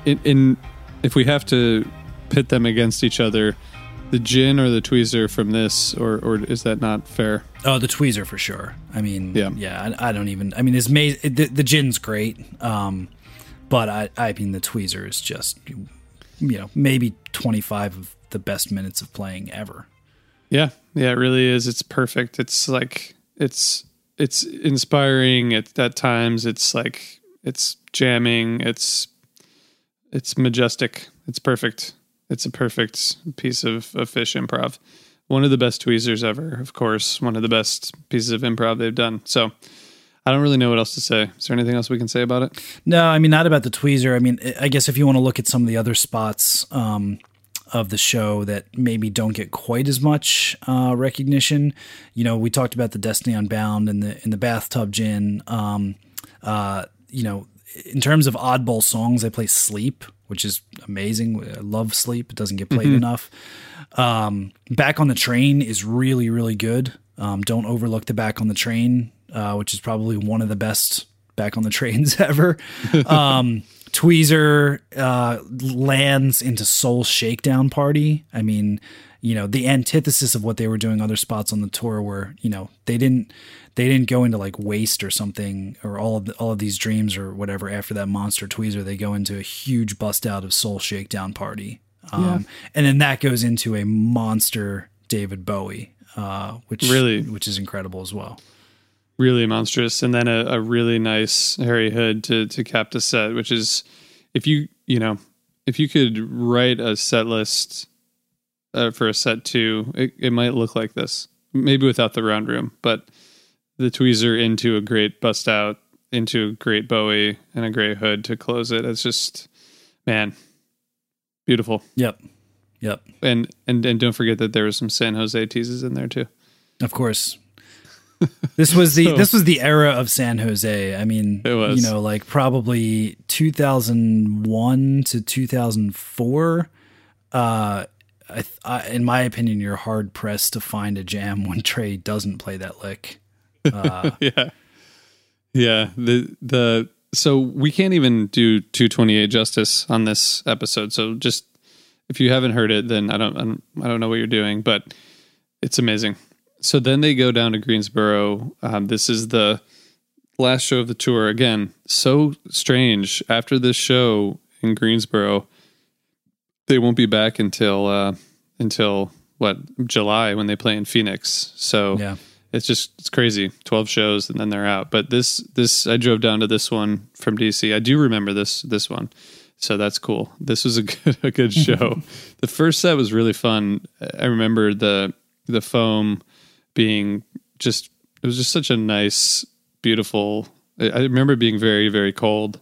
In, in if we have to pit them against each other, the gin or the tweezer from this, or or is that not fair? Oh, the tweezer for sure. I mean, Yeah. yeah, I, I don't even. I mean, it's ma- the, the gin's great, um, but I, I mean, the tweezer is just, you know, maybe twenty five of the best minutes of playing ever. Yeah, yeah, it really is. It's perfect. It's like it's it's inspiring at at times. It's like it's jamming. It's it's majestic. It's perfect. It's a perfect piece of, of Phish improv. One of the best tweezers ever, of course. One of the best pieces of improv they've done. So I don't really know what else to say. Is there anything else we can say about it? No, I mean not about the tweezer. I mean, I guess if you want to look at some of the other spots um, of the show that maybe don't get quite as much uh, recognition, you know, we talked about the Destiny Unbound and the in the bathtub gin. Um, uh, you know, in terms of oddball songs, I play "Sleep," which is amazing. I love "Sleep." It doesn't get played enough. Um, "Back on the Train" is really, really good. Um, don't overlook the "Back on the Train," uh, which is probably one of the best "Back on the Trains" ever. um, Tweezer uh, lands into Soul Shakedown Party. I mean, you know, the antithesis of what they were doing other spots on the tour, where you know they didn't they didn't go into like Waste or something or all of the, all of these dreams or whatever after that monster Tweezer. They go into a huge bust out of Soul Shakedown Party, um, and then that goes into a monster David Bowie, uh, which Really? which is incredible as well. really monstrous and then a, a really nice harry hood to to cap the set which is if you you know if you could write a set list uh, for a set two it, it might look like this maybe without the round room but the tweezer into a great bust out into a great bowie and a great hood to close it it's just man beautiful Yep, yep. and and and don't forget that there was some san jose teases in there too Of course. This was the So- this was the era of San Jose. I mean, It was. you know, like probably 2001 to 2004. Uh, I, I, in my opinion, you're hard pressed to find a jam when Trey doesn't play that lick. yeah. Yeah the the so we can't even do 228 justice on this episode so just if you haven't heard it then i don't i don't, I don't know what you're doing but it's amazing. So then they go down to greensboro. Um, this is the last show of the tour. Again so strange. After this show in greensboro they won't be back until uh until what july when they play in phoenix. So Yeah. it's just it's crazy. 12 shows and then they're out. But this this i drove down to this one from dc i do remember this this one. So that's cool. This was a good a good show. The first set was really fun. I remember the the foam being just it was just such a nice beautiful i I remember being very very cold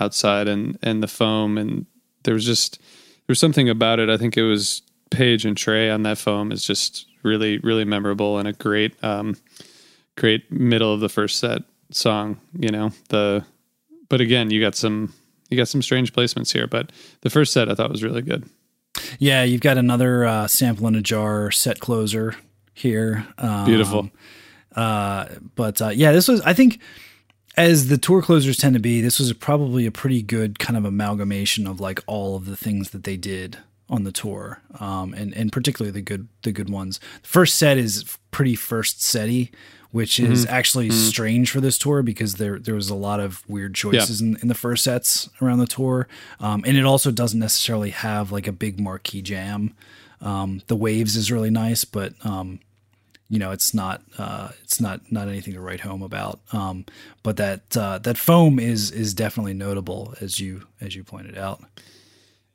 outside and and the foam and there was just there was something about it i think it was Paige and Trey on that foam is just really, really memorable and a great, um, great middle of the first set song. You know the, but again, you got some, you got some strange placements here. But the first set I thought was really good. Yeah, you've got another uh, sample in a jar set closer here. Um, Beautiful. Uh, but uh, yeah, this was I think as the tour closers tend to be, this was probably a pretty good kind of amalgamation of like all of the things that they did on the tour, um, and and particularly the good the good ones. The first set is pretty first setty, which is actually strange for this tour because there there was a lot of weird choices in, in the first sets around the tour, um, and it also doesn't necessarily have like a big marquee jam. Um, the waves is really nice, but um, you know it's not uh, it's not not anything to write home about. Um, but that uh, that foam is is definitely notable as you as you pointed out.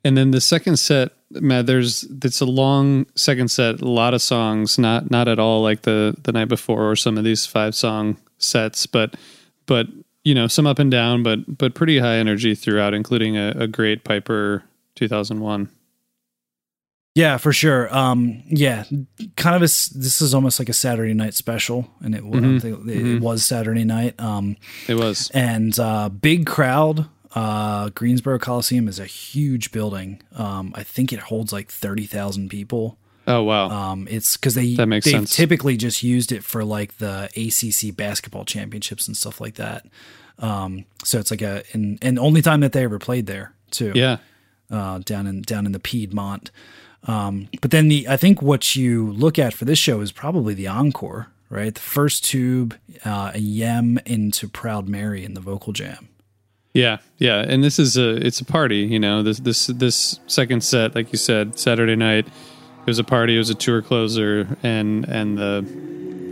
And then the second set, Matt, there's it's a long second set, a lot of songs, not not at all like the the night before or some of these five song sets, but but you know some up and down, but but pretty high energy throughout, including a, a great Piper 2001. Yeah, for sure. Um, yeah, kind of a this is almost like a Saturday night special, and it, think it, it was Saturday night. Um, It was and uh, big crowd. Uh, Greensboro Coliseum is a huge building. Um, I think it holds like thirty thousand people. oh wow, Um, it's because they That makes they've sense. typically just used it for like the ACC basketball championships and stuff like that. Um, so it's like a and and only time that they ever played there. too. Yeah. uh, down in down in the Piedmont. Um, but then the I think what you look at for this show is probably the encore, right? The first tube, uh, a yem into Proud Mary in the vocal jam. Yeah, yeah, and this is a it's a party, you know. This this this second set, like you said, Saturday night, it was a party. It was a tour closer, and and the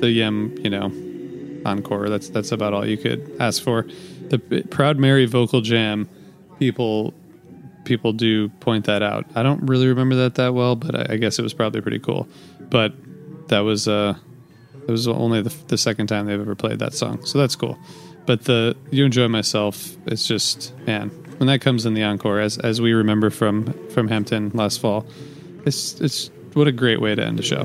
the Yem, you know, encore. That's that's about all you could ask for. The Proud Mary vocal jam, people people do point that out. I don't really remember that that well, but I, I guess it was probably pretty cool. But that was uh, it was only the, the second time they've ever played that song, so that's cool. But the you enjoy myself. It's just man when that comes in the encore, as as we remember from from Hampton last fall. It's it's what a great way to end a show.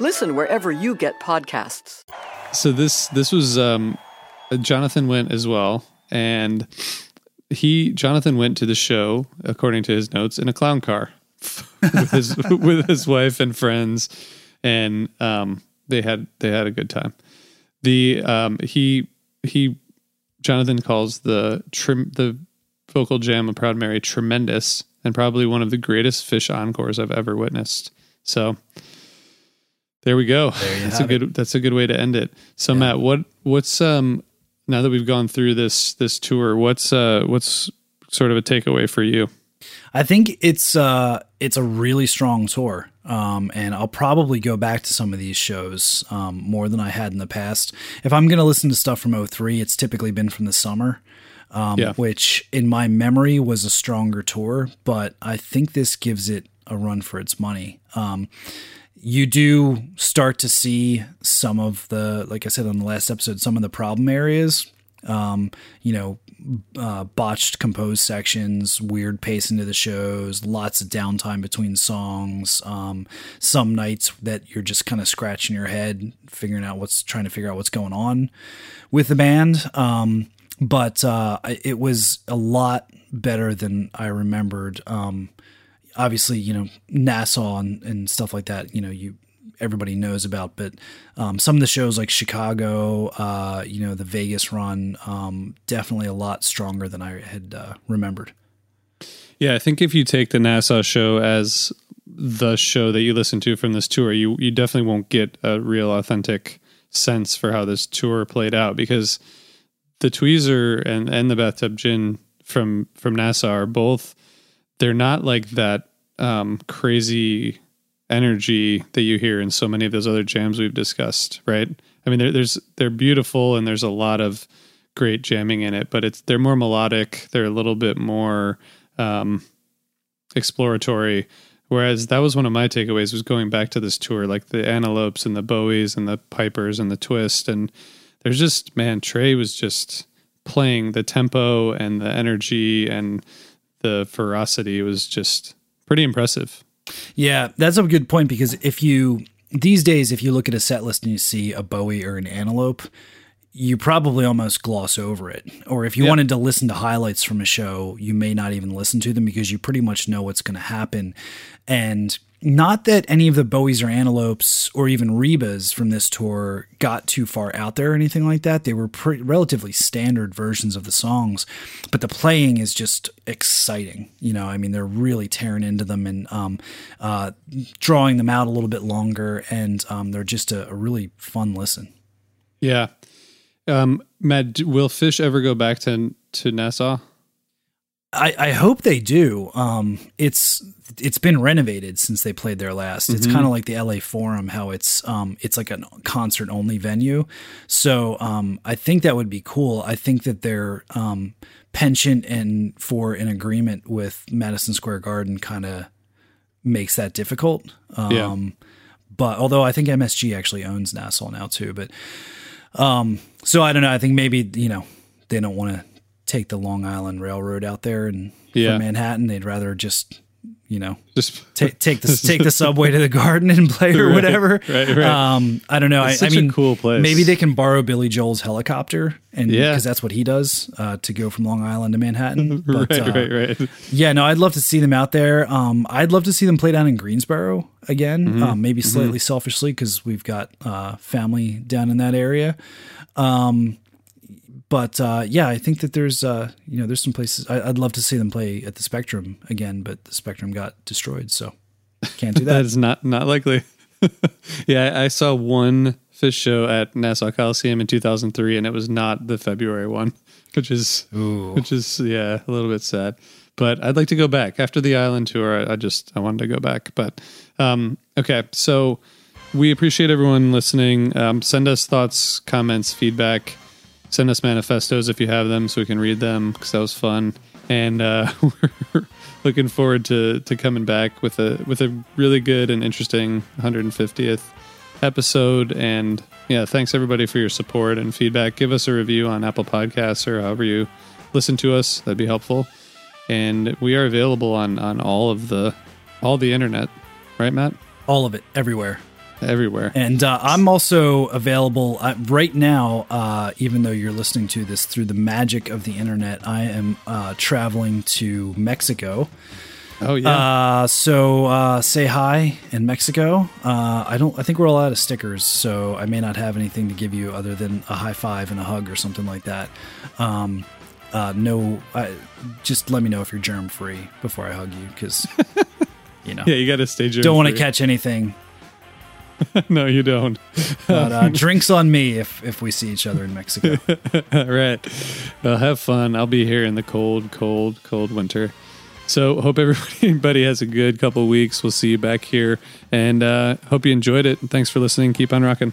Listen wherever you get podcasts. So this this was um, Jonathan went as well, and he Jonathan went to the show according to his notes in a clown car with his with his wife and friends, and um, they had they had a good time. The um, he he Jonathan calls the trim the vocal jam of Proud Mary tremendous and probably one of the greatest Phish encores I've ever witnessed. So there we go. There that's a good it. that's a good way to end it. So Matt, what what's um now that we've gone through this this tour, what's uh what's sort of a takeaway for you? I think it's uh it's a really strong tour. Um, and I'll probably go back to some of these shows um, more than I had in the past. If I'm going to listen to stuff from 03, it's typically been from the summer, um, Yeah. which in my memory was a stronger tour, but I think this gives it a run for its money. Um, you do start to see some of the, like I said on the last episode, some of the problem areas. Um, you know, uh, botched composed sections, weird pacing to the shows, lots of downtime between songs. Um, some nights that you're just kind of scratching your head, figuring out what's trying to figure out what's going on with the band. Um, but uh, it was a lot better than I remembered. Um, obviously, you know, Nassau and, and stuff like that, you know, you everybody knows about, but um, some of the shows like Chicago, uh, you know, the Vegas run, um, definitely a lot stronger than I had uh, remembered. Yeah, I think if you take the Nassau show as the show that you listen to from this tour, you you definitely won't get a real authentic sense for how this tour played out because the Tweezer and and the Bathtub Gin from from Nassau are both they're not like that um, crazy energy that you hear in so many of those other jams we've discussed, right? I mean, there's they're beautiful and there's a lot of great jamming in it, but it's they're more melodic. They're a little bit more um, exploratory. Whereas that was one of my takeaways was going back to this tour, like the Antelopes and the Bowies and the Pipers and the Twist, and there's just man, Trey was just playing the tempo and the energy and the ferocity was just pretty impressive. Yeah, that's a good point because if you these days, if you look at a set list and you see a Bowie or an Antelope, you probably almost gloss over it. Or if you wanted to listen to highlights from a show, you may not even listen to them because you pretty much know what's going to happen. And not that any of the Bowies or Antelopes or even Rebas from this tour got too far out there or anything like that. They were pretty, relatively standard versions of the songs, but the playing is just exciting. You know, I mean, they're really tearing into them and um, uh, drawing them out a little bit longer, and um, they're just a, a really fun listen. Yeah. Um, Matt, will Phish ever go back to to Nassau? I, I hope they do. Um, it's it's been renovated since they played there last. It's kind of like the LA Forum, how it's um, it's like a concert only venue. So um, I think that would be cool. I think that their um, penchant and for an agreement with Madison Square Garden kind of makes that difficult. Um, Yeah. But although I think MSG actually owns Nassau now too, but um, so I don't know. I think maybe you know they don't want to take the Long Island Railroad out there and Yeah. from Manhattan. They'd rather just you know Just ta- take the take the subway to the garden and play or Right, whatever. right, right. Um, I don't know. I, It's I mean, cool place. Maybe they can borrow Billy Joel's helicopter and Yeah. because that's what he does uh, to go from Long Island to Manhattan. But, right, uh, right, right. yeah, no, I'd love to see them out there. Um, I'd love to see them play down in Greensboro again, Mm-hmm. um, maybe slightly selfishly because we've got uh, family down in that area. Um, but uh, yeah, I think that there's uh, you know there's some places I, I'd love to see them play at the Spectrum again, but the Spectrum got destroyed, so can't do That that. is not not likely. yeah, I saw one Phish show at Nassau Coliseum in 2003, and it was not the February one, which is which is yeah a little bit sad. But I'd like to go back after the island tour. I, I just I wanted to go back, but um, okay. So we appreciate everyone listening. Um, send us thoughts, comments, feedback. Send us manifestos if you have them, so we can read them because that was fun. And uh, we're looking forward to to coming back with a with a really good and interesting 150th episode. And yeah, thanks everybody for your support and feedback. Give us a review on Apple Podcasts or however you listen to us. That'd be helpful. And we are available on on all of the all the internet, right, Matt? All of it, everywhere. Everywhere. And uh, I'm also available uh, right now, uh, even though you're listening to this through the magic of the internet. I am uh, traveling to Mexico Oh yeah. Uh, so uh, say hi in Mexico. Uh, I don't. I think we're all out of stickers, so I may not have anything to give you other than a high five and a hug or something like that. Um, uh, no, I, just let me know if you're germ free before I hug you, because you know, yeah, you got to stay. Germ Don't want to catch anything. no, you don't. But uh, drinks on me if if we see each other in Mexico. All right. Well, have fun. I'll be here in the cold, cold, cold winter. So hope everybody has a good couple weeks. We'll see you back here, and uh, hope you enjoyed it. Thanks for listening. Keep on rocking.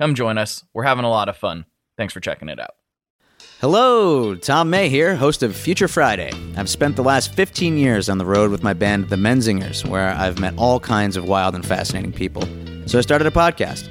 Come join us. We're having a lot of fun. Thanks for checking it out. Hello, Tom May here, host of Future Friday. I've spent the last 15 years on the road with my band, The Menzingers, where I've met all kinds of wild and fascinating people. So I started a podcast.